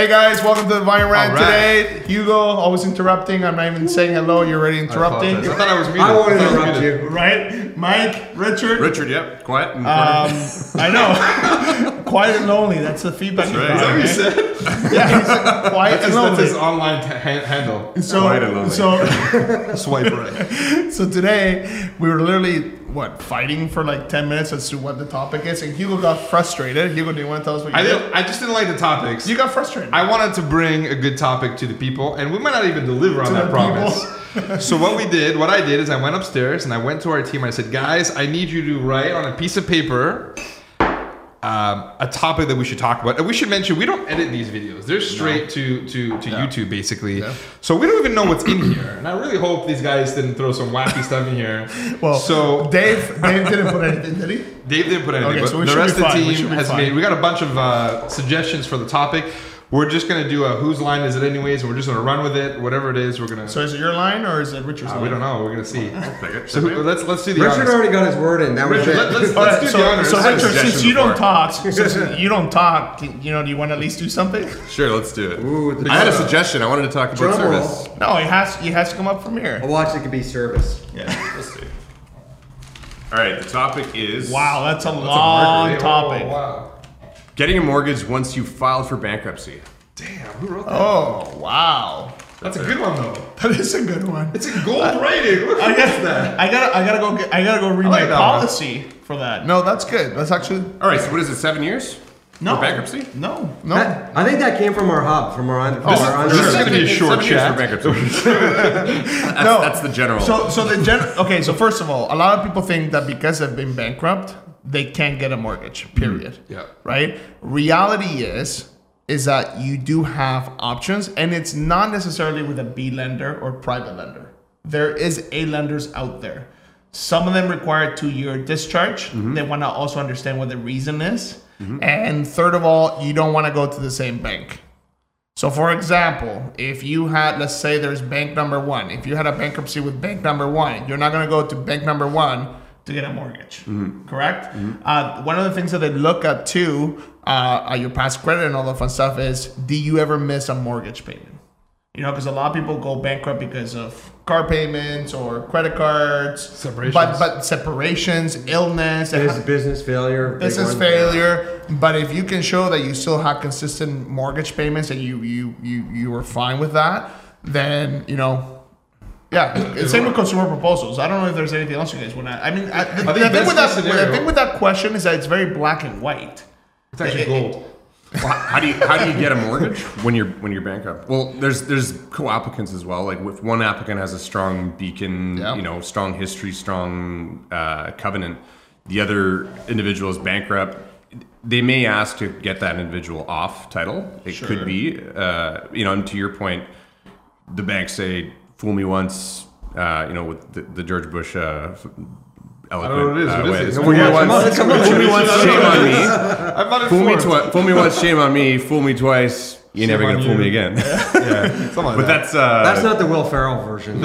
Hey guys, welcome to the Vine Rant All right. today. Hugo, always interrupting. I'm not even saying hello. You're already interrupting. apologize. I thought I was muted. I won't interrupt you. Right? Mike, Richard. Richard, yep, quiet. Um. I know. quiet and lonely. That's the feedback you right. got. Is that what you okay? Yeah, he said quiet That's and his, that's his online ta- han- handle. So, Quiet and lonely. so, Swipe right. so today we were literally what fighting for like ten minutes as to what the topic is, and Hugo got frustrated. Hugo, do you want to tell us what you I did? didn't. I just didn't like the topics. You got frustrated. I wanted to bring a good topic to the people, and we might not even deliver on To that the promise. so what we did, what I did is I went upstairs and I went to our team. I said, guys, I need you to write on a piece of paper um, a topic that we should talk about. And we should mention we don't edit these videos; they're straight to to to YouTube basically. Yeah. So we don't even know what's in here. And I really hope these guys didn't throw some wacky stuff in here. well, so Dave, Dave didn't put anything, did he? Dave didn't put anything, Okay, but so we the rest of the team has fine. made. We got a bunch of uh, suggestions for the topic. We're just gonna do a whose line is it anyways, and we're just gonna run with it. Whatever it is, we're gonna. So is it your line or is it Richard's Uh, line? we don't know. We're gonna see. So who- let's let's do the Richard honors. already got his word in. That was Richard, it. let, let's, let's right, do so, the honors. so Let's Richard, since you don't talk, since you don't talk, you know, do you want to at least do something? Sure, let's do it. Ooh, I had a suggestion. I wanted to talk about Drum roll. service. No, it has. It has to come up from here. I'll watch it could be service. Yeah. Let's see. All right, the topic is Wow, that's a That's long marker, eh? topic. Oh, wow. Getting a mortgage once you filed for bankruptcy. Damn, who wrote that? Oh wow, That's a good one though. that is a good one. It's in gold writing. Look I at got that. I gotta. I gotta go. Get, I gotta go read like my that one. policy for that. No, that's good. That's actually All right, so what is it? Seven years no for bankruptcy? No, no. That- I think that came from our hub, from our, from This is- our This is gonna be a short Seven years chat. for bankruptcy. that's, No. that's the general. So, so the gen. Okay, so first of all, a lot of people think that because they've been bankrupt, they can't get a mortgage. Period. Mm, yeah. Right. Reality is, is that you do have options, and it's not necessarily with a B lender or private lender. There is A lenders out there. Some of them require two-year discharge. Mm-hmm. They want to also understand what the reason is. Mm-hmm. And third of all, you don't want to go to the same bank. So, for example, if you had, let's say there's bank number one, if you had a bankruptcy with bank number one, you're not going to go to bank number one to get a mortgage, correct? Uh, one of the things that they look at too, uh, at your past credit and all that fun stuff is, do you ever miss a mortgage payment? You know, because a lot of people go bankrupt because of car payments or credit cards, Separations. but but separations, illness, Business, business failure. business failure. But if you can show that you still have consistent mortgage payments and you you you you were fine with that, then you know. Yeah, same with consumer proposals. I don't know if there's anything else you guys want to. I mean, I, the, think the thing with that, case the thing with that question is that it's very black and white. It's actually It- it- gold. Well, how do you how do you get a mortgage when you're when you're bankrupt? Well, there's there's co-applicants as well. Like if one applicant has a strong beacon, Yeah. you know, strong history, strong uh, covenant, the other individual is bankrupt. They may ask to get that individual off title. It Sure. could be, uh, you know, and to your point, the banks say, "Fool me once," uh, you know, with the, the George Bush. Uh, eloquent, know what it is. uh, What is Fool me once, fool me once, shame on me. I'm not Fool me, informed. twi- fool me once, shame on me. Fool me twice, you're never on gonna fool you. me again. Yeah, like but that. that's uh, That's not the Will Ferrell version.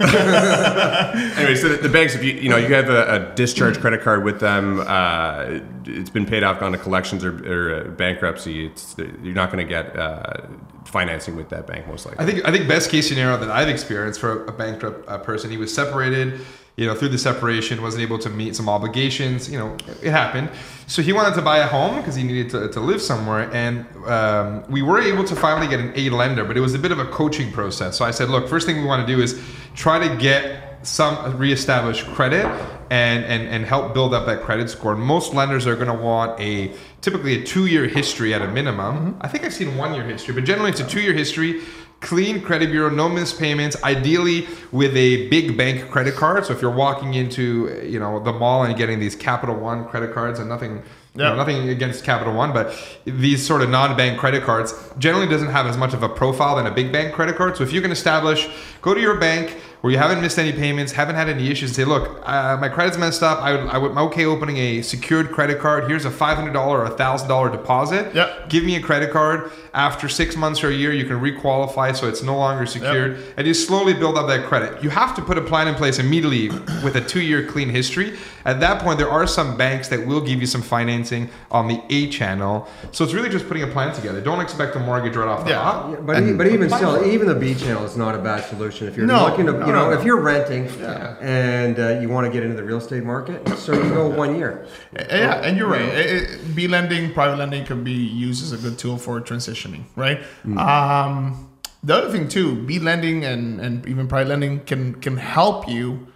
anyway. So the, the banks, if you you know you have a, a discharge credit card with them, uh, it's been paid off, gone to collections or, or uh, bankruptcy. It's you're not going to get uh, financing with that bank most likely. I think I think best case scenario that I've experienced for a bankrupt uh, person, he was separated. You know, through the separation, wasn't able to meet some obligations. You know, it happened. So he wanted to buy a home because he needed to, to live somewhere, and um, we were able to finally get an A lender, but it was a bit of a coaching process. So I said, look, first thing we want to do is try to get some reestablish credit and, and and help build up that credit score. Most lenders are going to want a typically a two year history at a minimum. Mm-hmm. I think I've seen one year history, but generally it's a two year history. Clean credit bureau, no missed payments. Ideally, with a big bank credit card. So if you're walking into you know the mall and getting these Capital One credit cards, and nothing you know, nothing against Capital One, but these sort of non-bank credit cards generally doesn't have as much of a profile than a big bank credit card. So if you can establish, go to your bank where you haven't missed any payments, haven't had any issues. and Say, look, uh, my credit's messed up. I would, I would, I'm okay opening a secured credit card. Here's a $500 or $1,000 deposit. Yep. Give me a credit card. After six months or a year, you can requalify so it's no longer secured, and you slowly build up that credit. You have to put a plan in place immediately with a two-year clean history. At that point, there are some banks that will give you some financing on the A channel. So it's really just putting a plan together. Don't expect a mortgage right off the Yeah. top. Yeah, but, but even still, even the B channel is not a bad solution if you're No, looking to, no, you know, no, no. if you're renting Yeah. and uh, you want to get into the real estate market, so you go one year. Yeah, and you're right. It, it, B lending, private lending can be used as a good tool for transitioning, right? Um, the other thing too, B lending and, and even private lending can can help you,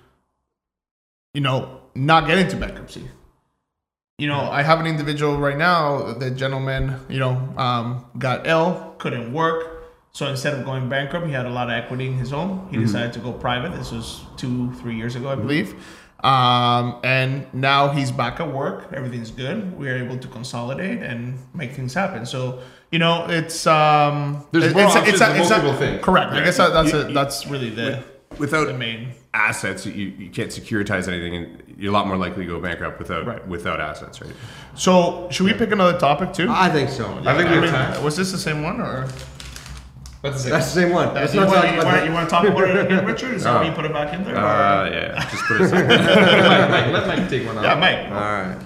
you know, not get into bankruptcy. You know, I have an individual right now. The gentleman, you know, um, got ill, couldn't work. So instead of going bankrupt, he had a lot of equity in his home. He decided to go private. This was two, three years ago, I believe. Um, and now he's back at work. Everything's good. We are able to consolidate and make things happen. So you know, it's um, There's it- more it's, options it's, than it's most people think. Correct. I guess that, that's You- a, that's really the Without the main. assets, you, you can't securitize anything, and you're a lot more likely to go bankrupt without Right. without assets, right? So should we pick another topic too? I think so. I think we have mean, time. was this the same one or? That's the That's the same one. Let's you, not want, you, want, you want to talk about it again, Richard? Is that why you put it back in there? or- Uh, yeah, just put it aside. Mike, Mike, let Mike take one out. yeah, Mike. All right.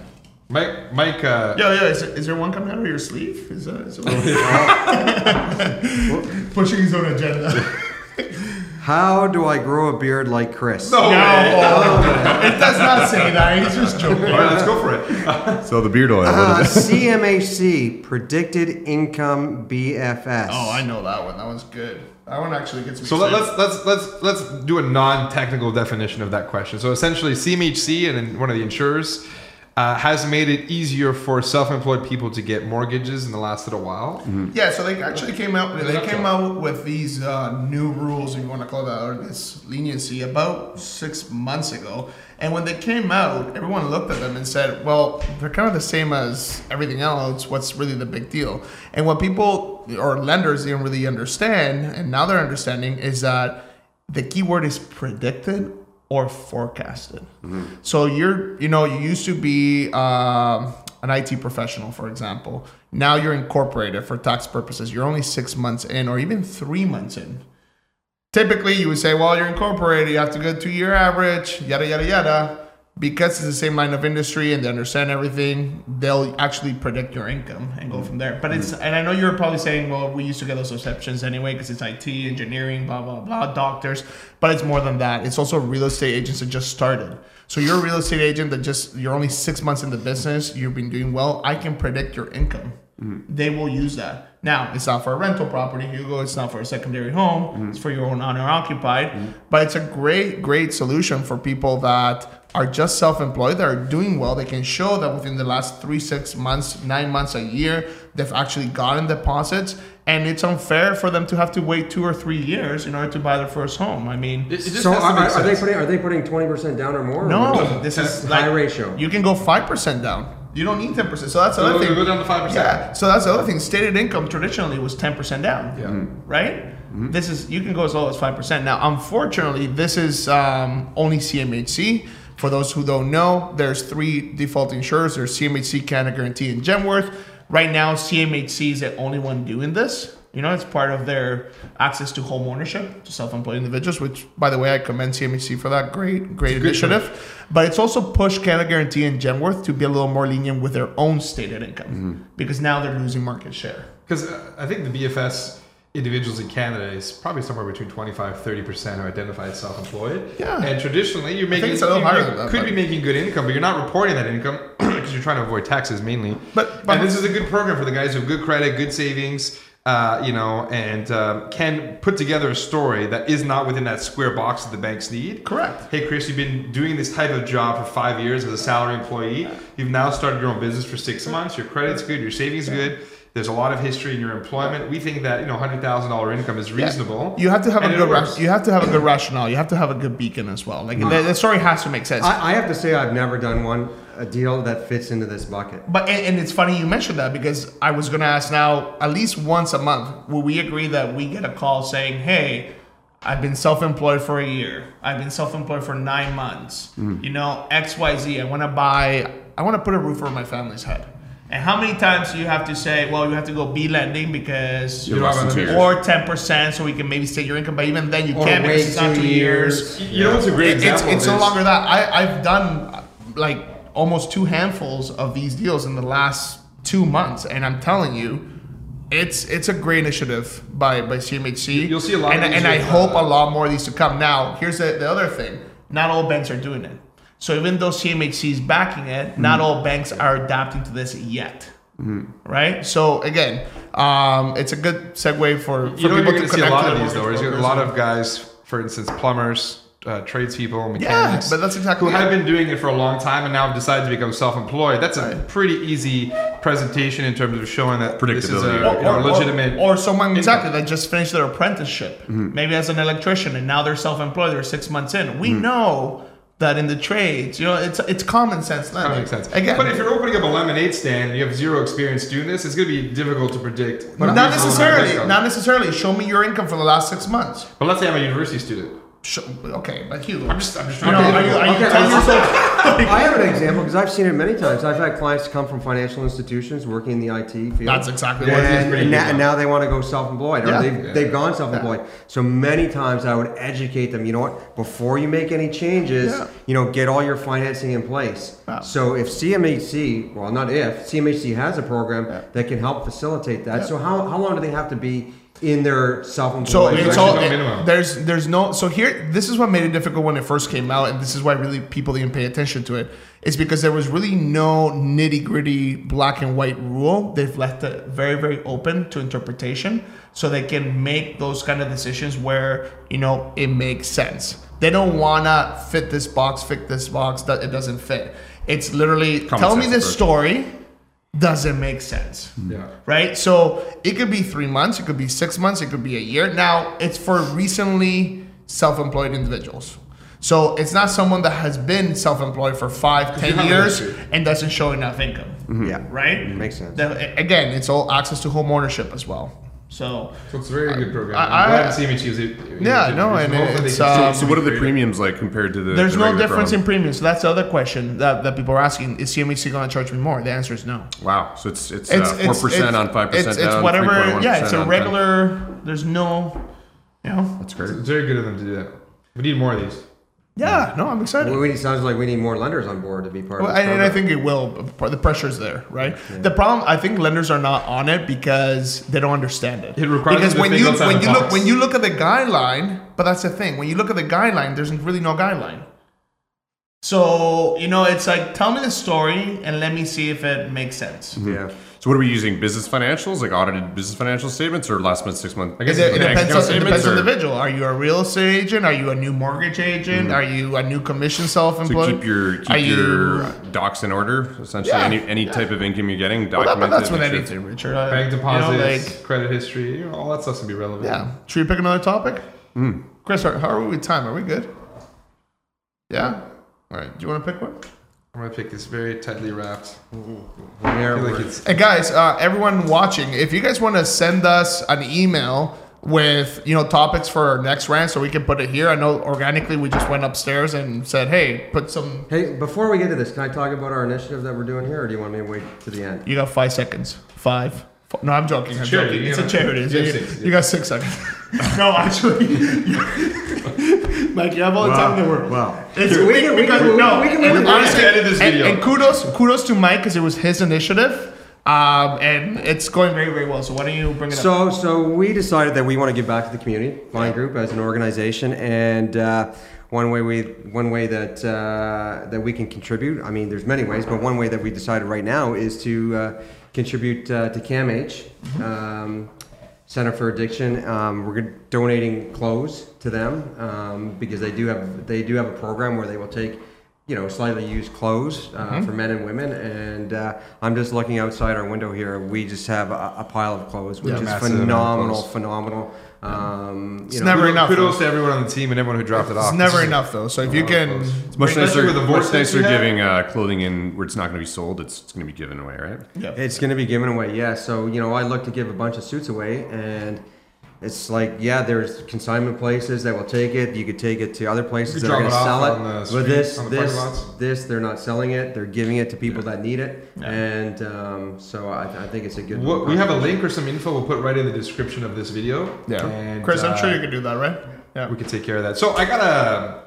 Mike, Mike, uh, Yeah, yeah. Is, is there one coming out of your sleeve? Is that is it pushing his own agenda? How do I grow a beard like Chris? No. No, it does not say that. He's just joking. All right, let's go for it. so the beard oil. Uh, what is it? CMHC predicted income BFS. Oh, I know that one. That one's good. That one actually gets me. So let, excited. let's let's let's let's do a non-technical definition of that question. So essentially, CMHC and one of the insurers uh, has made it easier for self-employed people to get mortgages in the last little while. Yeah, so they actually came out. They came out with these uh, new rules, if you want to call that, or this leniency, about six months ago. And when they came out, everyone looked at them and said, "Well, they're kind of the same as everything else. What's really the big deal?" And what people or lenders didn't really understand, and now they're understanding, is that the keyword is predicted or forecasted. So you're, you know, you used to be um, an IT professional, for example. Now you're incorporated for tax purposes. You're only six months in, or even three months in. Typically, you would say, well, you're incorporated, you have to go two year average, yada, yada, yada. Because it's the same line of industry and they understand everything, they'll actually predict your income and go from there. But it's, mm-hmm. and I know you're probably saying, well, we used to get those exceptions anyway because it's IT, engineering, blah, blah, blah, doctors. But it's more than that. It's also real estate agents that just started. So you're a real estate agent that just, you're only six months in the business, you've been doing well. I can predict your income mm-hmm. they will use that. Now, it's not for a rental property, Hugo. It's not for a secondary home. Mm-hmm. It's for your own owner occupied. But it's a great, great solution for people that are just self-employed, that are doing well. They can show that within the last three, six months, nine months, a year, they've actually gotten deposits. And it's unfair for them to have to wait two or three years in order to buy their first home. I mean, It, it So are, are they putting are they putting twenty percent down or more? no, what? this is high like ratio. You can go five percent down. You don't need ten percent. So that's So another we'll thing. go down to 5%. Yeah. So that's the other thing. Stated income traditionally was ten percent down. Yeah. Mhm. Right. This is you can go as low as five percent. Now, unfortunately, this is um, only CMHC. For those who don't know, there's three default insurers. There's CMHC, Canada Guaranty, and Genworth. Right now, CMHC is the only one doing this. You know, it's part of their access to home ownership to self-employed individuals. Which, by the way, I commend CMHC for that. Great, great initiative. But it's also pushed Canada Guaranty and Genworth to be a little more lenient with their own stated income because now they're losing market share. Because uh, I think the BFS individuals in Canada is probably somewhere between 25 30% who identify as self-employed. Yeah. And traditionally, you're making it's a little you higher than that, could but- be making good income, but you're not reporting that income because you're trying to avoid taxes mainly. But- but- and this is a good program for the guys who have good credit, good savings. Uh, you know, and um, can put together a story that is not within that square box that the banks need. Correct. Hey, Chris, you've been doing this type of job for five years as a salary employee. You've now started your own business for six months. Your credit's good. Your savings good. There's a lot of history in your employment. We think that you know, hundred thousand dollar income is reasonable. You have to have a good ra- you have to have a good rationale. You have to have a good beacon as well. Like the, the story has to make sense. I, I have to say I've never done one a deal that fits into this bucket. But and, and it's funny you mentioned that because I was going to ask now at least once a month will we agree that we get a call saying, "Hey, I've been self-employed for a year. I've been self-employed for nine months. Mm. You know, X, Y, Z. I want to buy. I want to put a roof over my family's head. And how many times do you have to say, well, you have to go B lending because You don't have Less than two years. or ten percent, so we can maybe state your income. But even then, you Or can't because wait it's not two two years. years. You know what's a great It- it's example? it's no is- longer that. I I've done like almost two handfuls of these deals in the last two months, and I'm telling you. It's it's a great initiative by by CMHC. You'll see a lot of and, these and I hope uh, a lot more of these to come. Now, here's the, the other thing: not all banks are doing it. So even though CMHC is backing it, not Mm-hmm. all banks are adapting to this yet. Right. So again, um, it's a good segue for, for You know, you're people to to see a lot of these though. mortgage There's a lot of guys, for instance, plumbers, uh, tradespeople, Yeah, mechanics. but that's exactly who it. have been doing it for a long time and now have decided to become self-employed. That's a pretty easy presentation in terms of showing that this is a Predictability. you know, legitimate. or, or someone income. exactly that just finished their apprenticeship, Mm-hmm. maybe as an electrician, and now they're self-employed. They're six months in. Mm-hmm. We know that in the trades, you know, it's it's common sense. that makes sense. Again, but if you're opening up a lemonade stand and you have zero experience doing this, it's going to be difficult to predict. But not necessarily, not necessarily. Show me your income for the last six months. But let's say I'm a university student. Show, okay, but Hugh, I'm just, I'm just you trying know, to. are you, are you Okay, 10 years old? I have an example because I've seen it many times. I've had clients come from financial institutions working in the IT field. That's exactly Yeah, what it's and, and, now, now. they want to go self-employed, or Yeah. they've, Yeah. they've gone self-employed. So many times I would educate them. You know what? Before you make any changes, Yeah. you know, get all your financing in place. Yeah. So if CMHC, well, not if CMHC has a program Yeah. that can help facilitate that. Yeah. So how, how long do they have to be in their self-employed? So There's it's all no it- minimum. there's there's no so here this is what made it difficult when it first came out and this is why really people didn't pay attention to it is because there was really no nitty gritty black and white rule they've left it very very open to interpretation so they can make those kind of decisions where you know it makes sense they don't wanna fit this box fit this box that it doesn't fit it's literally Common tell me this approach. story doesn't make sense Yeah. right? So it could be three months, it could be six months, it could be a year. Now it's for recently self-employed individuals. So it's not someone that has been self-employed for five, ten have years and doesn't show enough income, Yeah. right? Makes sense. The- again, it's all access to home ownership as well. So So it's a very good program. I- I'm glad I- CMHC was it. Yeah, no, and it's, um, So what are the premiums like compared to the? there's the no difference prom? in premiums. So that's the other question that, that people are asking: Is CMHC going to charge me more? The answer is no. Wow. So it's it's It's uh, four percent on five percent It's, down. it's whatever. Yeah, it's a on 10. regular. There's no, you know. That's great. It's very good of them to do that. We need more of these. Yeah, no, I'm excited. Well, we, it sounds like we need more lenders on board to be part Well, of this and, and I think it will. The pressure's there, right? The problem, I think, lenders are not on it because they don't understand it. It requires because when you when the you look when you look at the guideline, but that's the thing. When you look at the guideline, there's really no guideline. So you know, it's like tell me the story and let me see if it makes sense. yeah. So what are we using? Business financials, like audited business financial statements, or last month, six month? I guess It, it depends, on, it depends on the individual. Are you a real estate agent? Are you a new mortgage agent? Are you a new commission self-employed? keep your keep Are your you- docs in order. Essentially, Yeah, any any type of income you're getting, Well, that- document but that's it, with sure- anything, Richard. Uh, bank you know, deposits, like- credit history, you know, all that stuff's gonna be relevant. Yeah. Should we pick another topic? Hmm. Chris, how how are we with time? Are we good? Yeah. All right. Do you want to pick one? I'm gonna pick this very tightly wrapped. Yeah, I feel like it's And guys, uh, everyone watching, if you guys want to send us an email with you know topics for our next rant, so we can put it here. I know organically we just went upstairs and said, hey, put some. Hey, before we get to this, can I talk about our initiative that we're doing here, or do you want me to wait to the end? You got five seconds. Five. Four. No, I'm joking. I'm charity, joking. It's a charity. You have You, six, you got six seconds. no, actually, Mike, you have all the time in the world. Wow. It's, We can- we can- no, we can- and we can honestly, edit this video. And, kudos, kudos to Mike because it was his initiative, um, and it's going very, very well. So why don't you bring it up? So, so we decided that we want to give back to the community, Vine Group, as an organization, and uh, one way we, one way that uh, that we can contribute. I mean, there's many ways, but one way that we decided right now is to uh, contribute uh, to CAMH, um, Center for Addiction. Um, we're donating clothes to them um, because they do have they do have a program where they will take. You know, slightly used clothes uh, for men and women, and uh, I'm just looking outside our window here. We just have a, a pile of clothes, which Yeah, is massive amount of phenomenal, clothes. phenomenal. Um, It's know, never enough. Kudos to everyone on the team and everyone who dropped it off. It's never This is- enough though. So if you can, It's much Especially nicer. with the much vortex nicer we giving uh, clothing in where it's not going to be sold. It's, it's going to be given away, right? yeah. It's going to be given away, yeah. So you know, I look to give a bunch of suits away, and It's like yeah, there's consignment places that will take it. You could take it to other places that are going to sell it. on But this, this, this, they're not selling it. They're giving it to people that need it, and um, so I, I think it's a good. What, we have a link or some info we'll put right in the description of this video. Yeah. And, Chris, I'm uh, sure you can do that, right? Yeah. we can take care of that. So I got a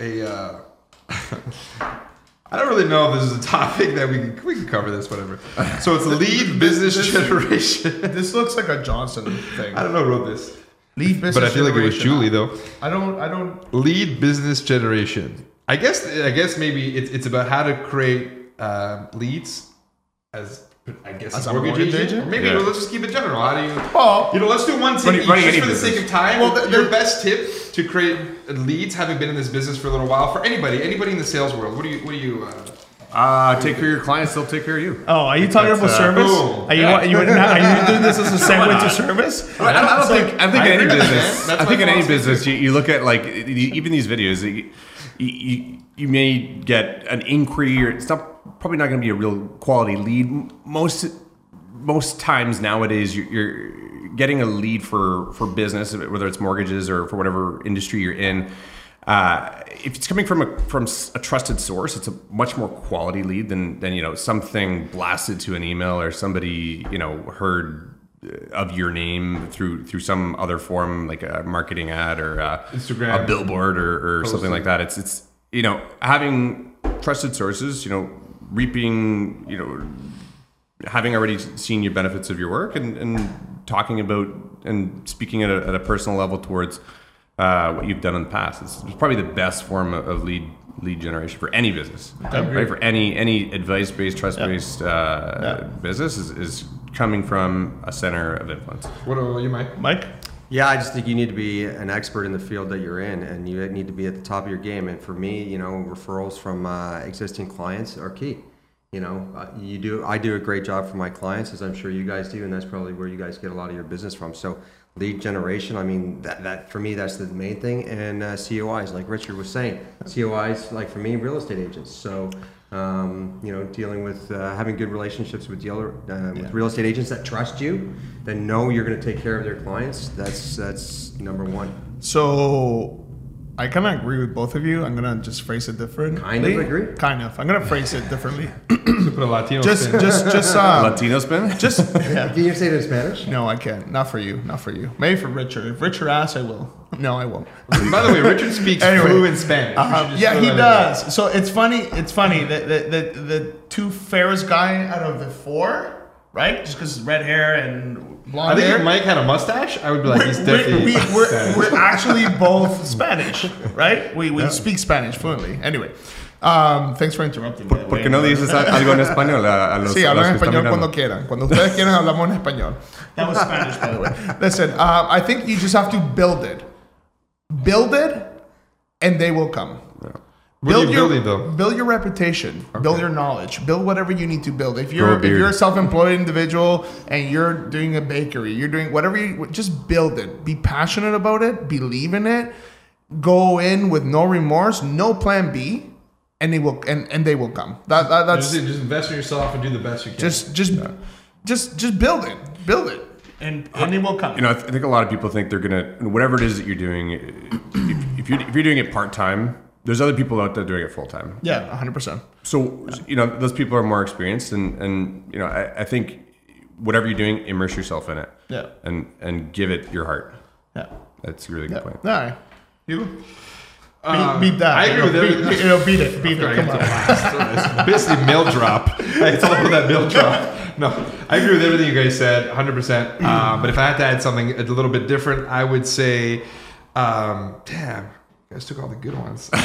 a. Uh, I don't really know if this is a topic that we can, we can cover this whatever. So it's lead business generation. This looks like a Johnson thing. I don't know who wrote this, Lead business. but I feel like it was. Julie though. I don't. I don't. Lead business generation. I guess I guess maybe it's it's about how to create uh, leads as I guess As a a mortgage, mortgage agent. agent? Or maybe Yeah. let's just keep it general. How do you? Well, You know, let's do one tip Running- each running just any for the business. sake of time. Well, the- your best tip to create leads, having been in this business for a little while, for anybody, anybody in the sales world. What do you? What do you? Uh, Uh, take care of your clients, they'll take care of you. Oh, are you talking about uh, service? boom. Are you, Yeah. are you, are you doing this as a segue to service? I don't, I don't think. I think I in any agree with that, business. I think in any business, you, you look at like even these videos. You, you, you may get an inquiry, or it's not probably not going to be a real quality lead. Most most times nowadays, you're, you're getting a lead for for business, whether it's mortgages or for whatever industry you're in. Uh, if it's coming from a from a trusted source, it's a much more quality lead than than you know something blasted to an email or somebody you know heard uh, of your name through through some other form like a marketing ad or uh, Instagram. a billboard or, or something like that. It's it's you know having trusted sources, you know reaping you know having already seen your benefits of your work and, and talking about and speaking at a, at a personal level towards uh, what you've done in the past. It's, it's probably the best form of, of lead lead generation for any business, right? For any any advice based, trust based uh, Yeah. business is, is coming from a center of influence. what are you, Mike? Mike? Yeah, I just think you need to be an expert in the field that you're in, and you need to be at the top of your game. And for me, you know, referrals from uh, existing clients are key. You know, uh, you do. I do a great job for my clients, as I'm sure you guys do, and that's probably where you guys get a lot of your business from. So, lead generation. I mean, that, that for me, that's the main thing. And uh, COIs, like Richard was saying, COIs, like for me, real estate agents. So, um, you know, dealing with uh, having good relationships with dealer uh, with real estate agents that trust you, that know you're going to take care of their clients. That's that's number one. So I kind of agree with both of you. I'm gonna just phrase it differently. Kind of agree? Kind of. I'm gonna phrase it differently. To put a Latino just, spin. just, just, um, Latino spin. just. Yeah. Can you say it in Spanish? No, I can't. Not for you. Not for you. Maybe for Richard. If Richard asks, I will. No, I won't. By the way, Richard speaks Anyway. fluent Spanish. We Um, yeah, he that in does. So it's funny. It's funny that the, the the two fairest guy out of the four, right? Just because red hair and blonde I think hair. if Mike had a mustache, I would be like, we're, he's we're, definitely. we, we're, Spanish. we're actually both Spanish, right? We, we speak Spanish fluently. Anyway, um, thanks for interrupting. by the ¿Por way. qué no dices algo en español a, a los, Sí, a los hablan que están español mirando? cuando quieran. Cuando ustedes quieran, hablamos en español. That was Spanish, by the way. Listen, um, I think you just have to build it. Build it, and they will come. What are you your, building, though? Build your reputation. Build your knowledge. Build whatever you need to build. If you're a if you're a self-employed individual and you're doing a bakery, you're doing whatever. You, just build it. Be passionate about it. Believe in it. Go in with no remorse, no plan B, and they will and, and they will come. That, that that's Just, just invest in yourself and do the best you can. just just just just build it. Build it, and and they will come. You know, I, th- I think a lot of people think they're gonna whatever it is that you're doing. If, if you're if you're doing it part time, there's other people out there doing it full time. yeah, hundred percent. So you know, those people are more experienced, and and you know, I, I think whatever you're doing, immerse yourself in it. Yeah. And and give it your heart. Yeah. That's a really good Yeah. point. All right. You beat, Um, beat that. I agree with beat, everything. beat, you know, beat it. Beat it. Come on. last. Basically mail drop. It's all about that mail drop. No, I agree with everything you guys said, 100%. Um, but if I had to add something a little bit different, I would say, um, damn, you guys took all the good ones.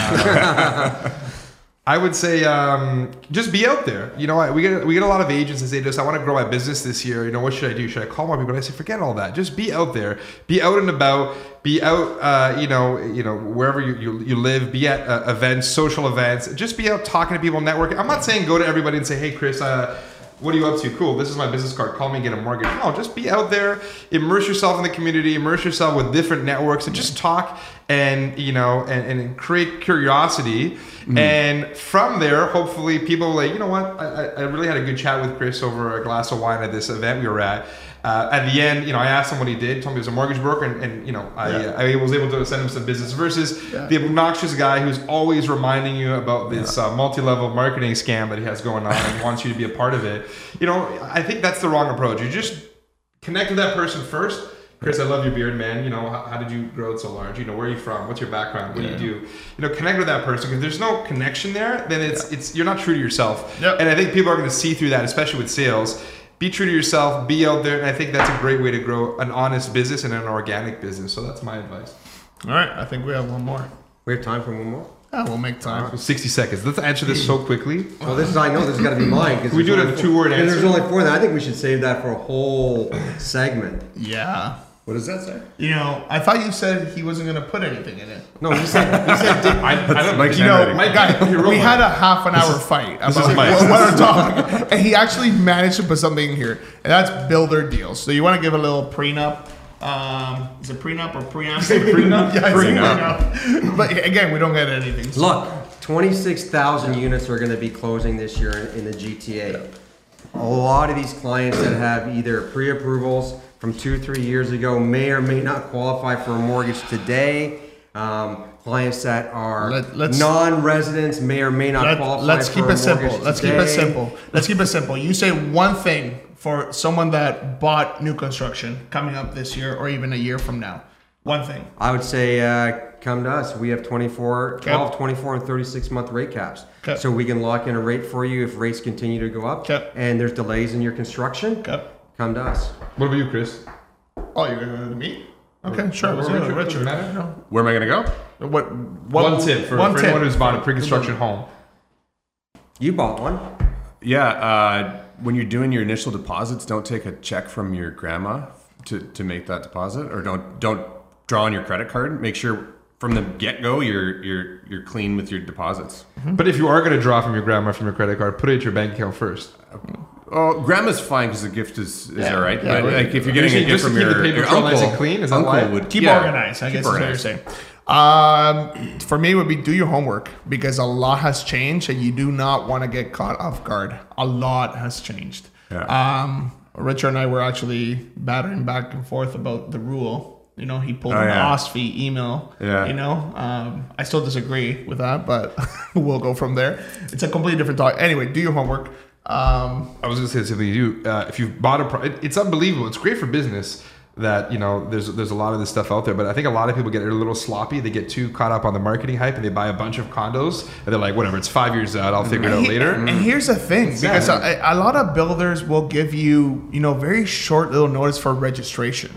I would say um, just be out there. You know, I- we get we get a lot of agents that say to us, "I want to grow my business this year. You know, what should I do? Should I call more people?" And I say, "Forget all that. Just be out there. Be out and about. Be out. Uh, you know, you know wherever you, you, you live. Be at uh, events, social events. Just be out talking to people, networking. I'm not saying go to everybody and say, "Hey, Chris." Uh, what are you up to? Cool. This is my business card. Call me get a mortgage. No, just be out there, immerse yourself in the community, immerse yourself with different networks, and just talk and you know, and, and create curiosity. Mm-hmm. And from there, hopefully, people like, you know what? I, I- I really had a good chat with Chris over a glass of wine at this event we were at. Uh, at the end, you know, I asked him what he did. Told me he was a mortgage broker, and, and you know, I, Yeah. uh, I was able to send him some business. Versus Yeah. the obnoxious guy who's always reminding you about this uh, multi-level marketing scam that he has going on and wants you to be a part of it. You know, I think that's the wrong approach. You just connect with that person first. Chris, I love your beard, man. You know, how, how did you grow it so large? You know, where are you from? What's your background? What do you do? You know, connect with that person because there's no connection there. Then it's it's you're not true to yourself. Yep. And I think people are going to see through that, especially with sales. Be true to yourself. Be out there, and I think that's a great way to grow an honest business and an organic business. So that's my advice. All right, I think we have one more. We have time for one more. Yeah, we'll make time. 60 seconds. Let's answer this so quickly. Well, this is I know this has got to be mine because We do it in a two-word answer. And there's only four. Then I think we should save that for a whole segment. Yeah. What does that say? You know, I thought you said he wasn't gonna put anything in it. No, you said you said Dick- I, I don't Mike's You know, handwriting. Mike, guy, we wrong. had a half an hour fight is about Mike. what, what I'm talking, and he actually managed to put something in here, and that's builder deals. So you want to give a little prenup? Um, is it prenup or preamp? prenup? yeah, say Prenup. prenup. But again, we don't get anything. So- Look, 26,000 units are going to be closing this year in, in the GTA. A lot of these clients that have either pre-approvals from two, three years ago may or may not qualify for a mortgage today. Um, clients that are Let- non-residents may or may not Let, qualify let's keep it simple. Let's keep it simple. Let's keep it simple. You say one thing for someone that bought new construction coming up this year or even a year from now. One thing. I would say uh, come to us. We have 24, 12, Okay. 24, and 36 month rate caps. Okay. So we can lock in a rate for you if rates continue to go up Okay. and there's delays in your construction. Okay. Come to us. What about you, Chris? Oh, you're gonna go to me? Okay, sure. Or Let's Richard, go Richard. matter. Where am I going to go? What, what? One tip for, one for tip. anyone who's bought a pre-construction home. You bought one. Yeah, uh, when you're doing your initial deposits, don't take a check from your grandma to, to make that deposit, or don't don't draw on your credit card. Make sure from the get go you're you're you're clean with your deposits. But if you are going to draw from your grandma from your credit card, put it at your bank account first. Oh, grandma's fine because the gift is, is Yeah, all right. yeah, but right. like if you're getting Usually a gift just to from keep the your, paper your trail uncle, nice and clean, is that uncle why? would Keep yeah, organized, I keep guess is what you're saying. Um, for me, it would be do your homework because a lot has changed and you do not want to get caught off guard. A lot has changed. Yeah. Um, Richard and I were actually battering back and forth about the rule. You know, he pulled Oh, an yeah. OSFI email. Yeah. You know, um, I still disagree with that, but we'll go from there. It's a completely different talk. Anyway, do your homework. Um, I was going to say the something to you. Uh, if you've bought a, pro- it, it's unbelievable. It's great for business that you know there's there's a lot of this stuff out there, but I think a lot of people get a little sloppy. They get too caught up on the marketing hype and they buy a bunch of condos and they're like, whatever, it's five years out. I'll figure it out He- later. And here's the thing, because a, a lot of builders will give you, you know, very short little notice for registration.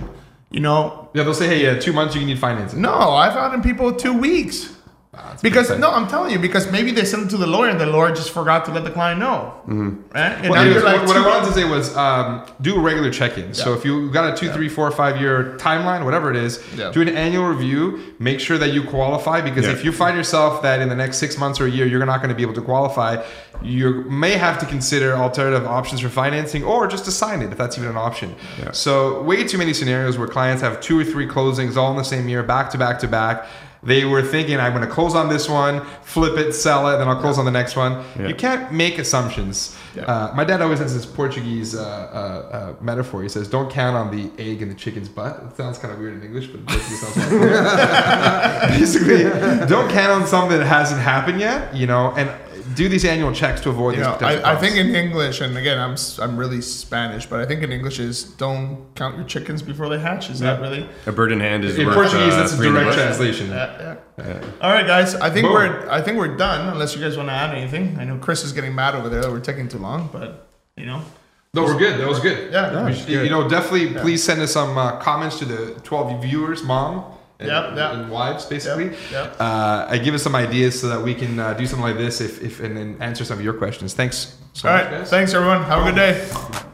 You know, Yeah, they'll say, hey, yeah, two months you can need financing. no, I've had in people two weeks. Ah, because no, I'm telling you, because maybe they sent it to the lawyer and the lawyer just forgot to let the client know. Right? And Well, anyways, like what, I wanted to say was um, do a regular check-in. So if you got a two, three, four, five year timeline, whatever it is, Yeah. do an annual review. Make sure that you qualify because Yeah. if you find yourself that in the next six months or a year you're not going to be able to qualify, you may have to consider alternative options for financing or just assign it if that's even an option. Yeah. So way too many scenarios where clients have two or three closings all in the same year, back to back to back. They were thinking, I'm going to close on this one, flip it, sell it, then I'll close on the next one. Yeah. You can't make assumptions. Yeah. Uh, my dad always has this Portuguese uh, uh, uh, metaphor. He says, "Don't count on the egg in the chicken's butt." It sounds kind of weird in English, but Portuguese sounds like basically, don't count on something that hasn't happened yet. You know, and do these annual checks to avoid You these know, potential I, I think in English, and again, I'm s- I'm really Spanish, but I think in English is don't count your chickens before they hatch. Is that really? A bird in hand is in worth, Portuguese, uh, that's a three direct translation. Yeah, yeah. All right, guys. I think Boom. we're I think we're done. Unless you guys want to add anything. I know Chris is getting mad over there that we're taking too long, but you know. No, we're good. That was good. Yeah, We it's should- good. you know, definitely. Please send us some uh, comments to the 12 viewers, mom. And, Yep, yep. and wives, basically. Yep. Uh, I give us some ideas so that we can uh, do something like this, if, if and then answer some of your questions. Thanks so All much, right. guys. Thanks, everyone. Have a good day.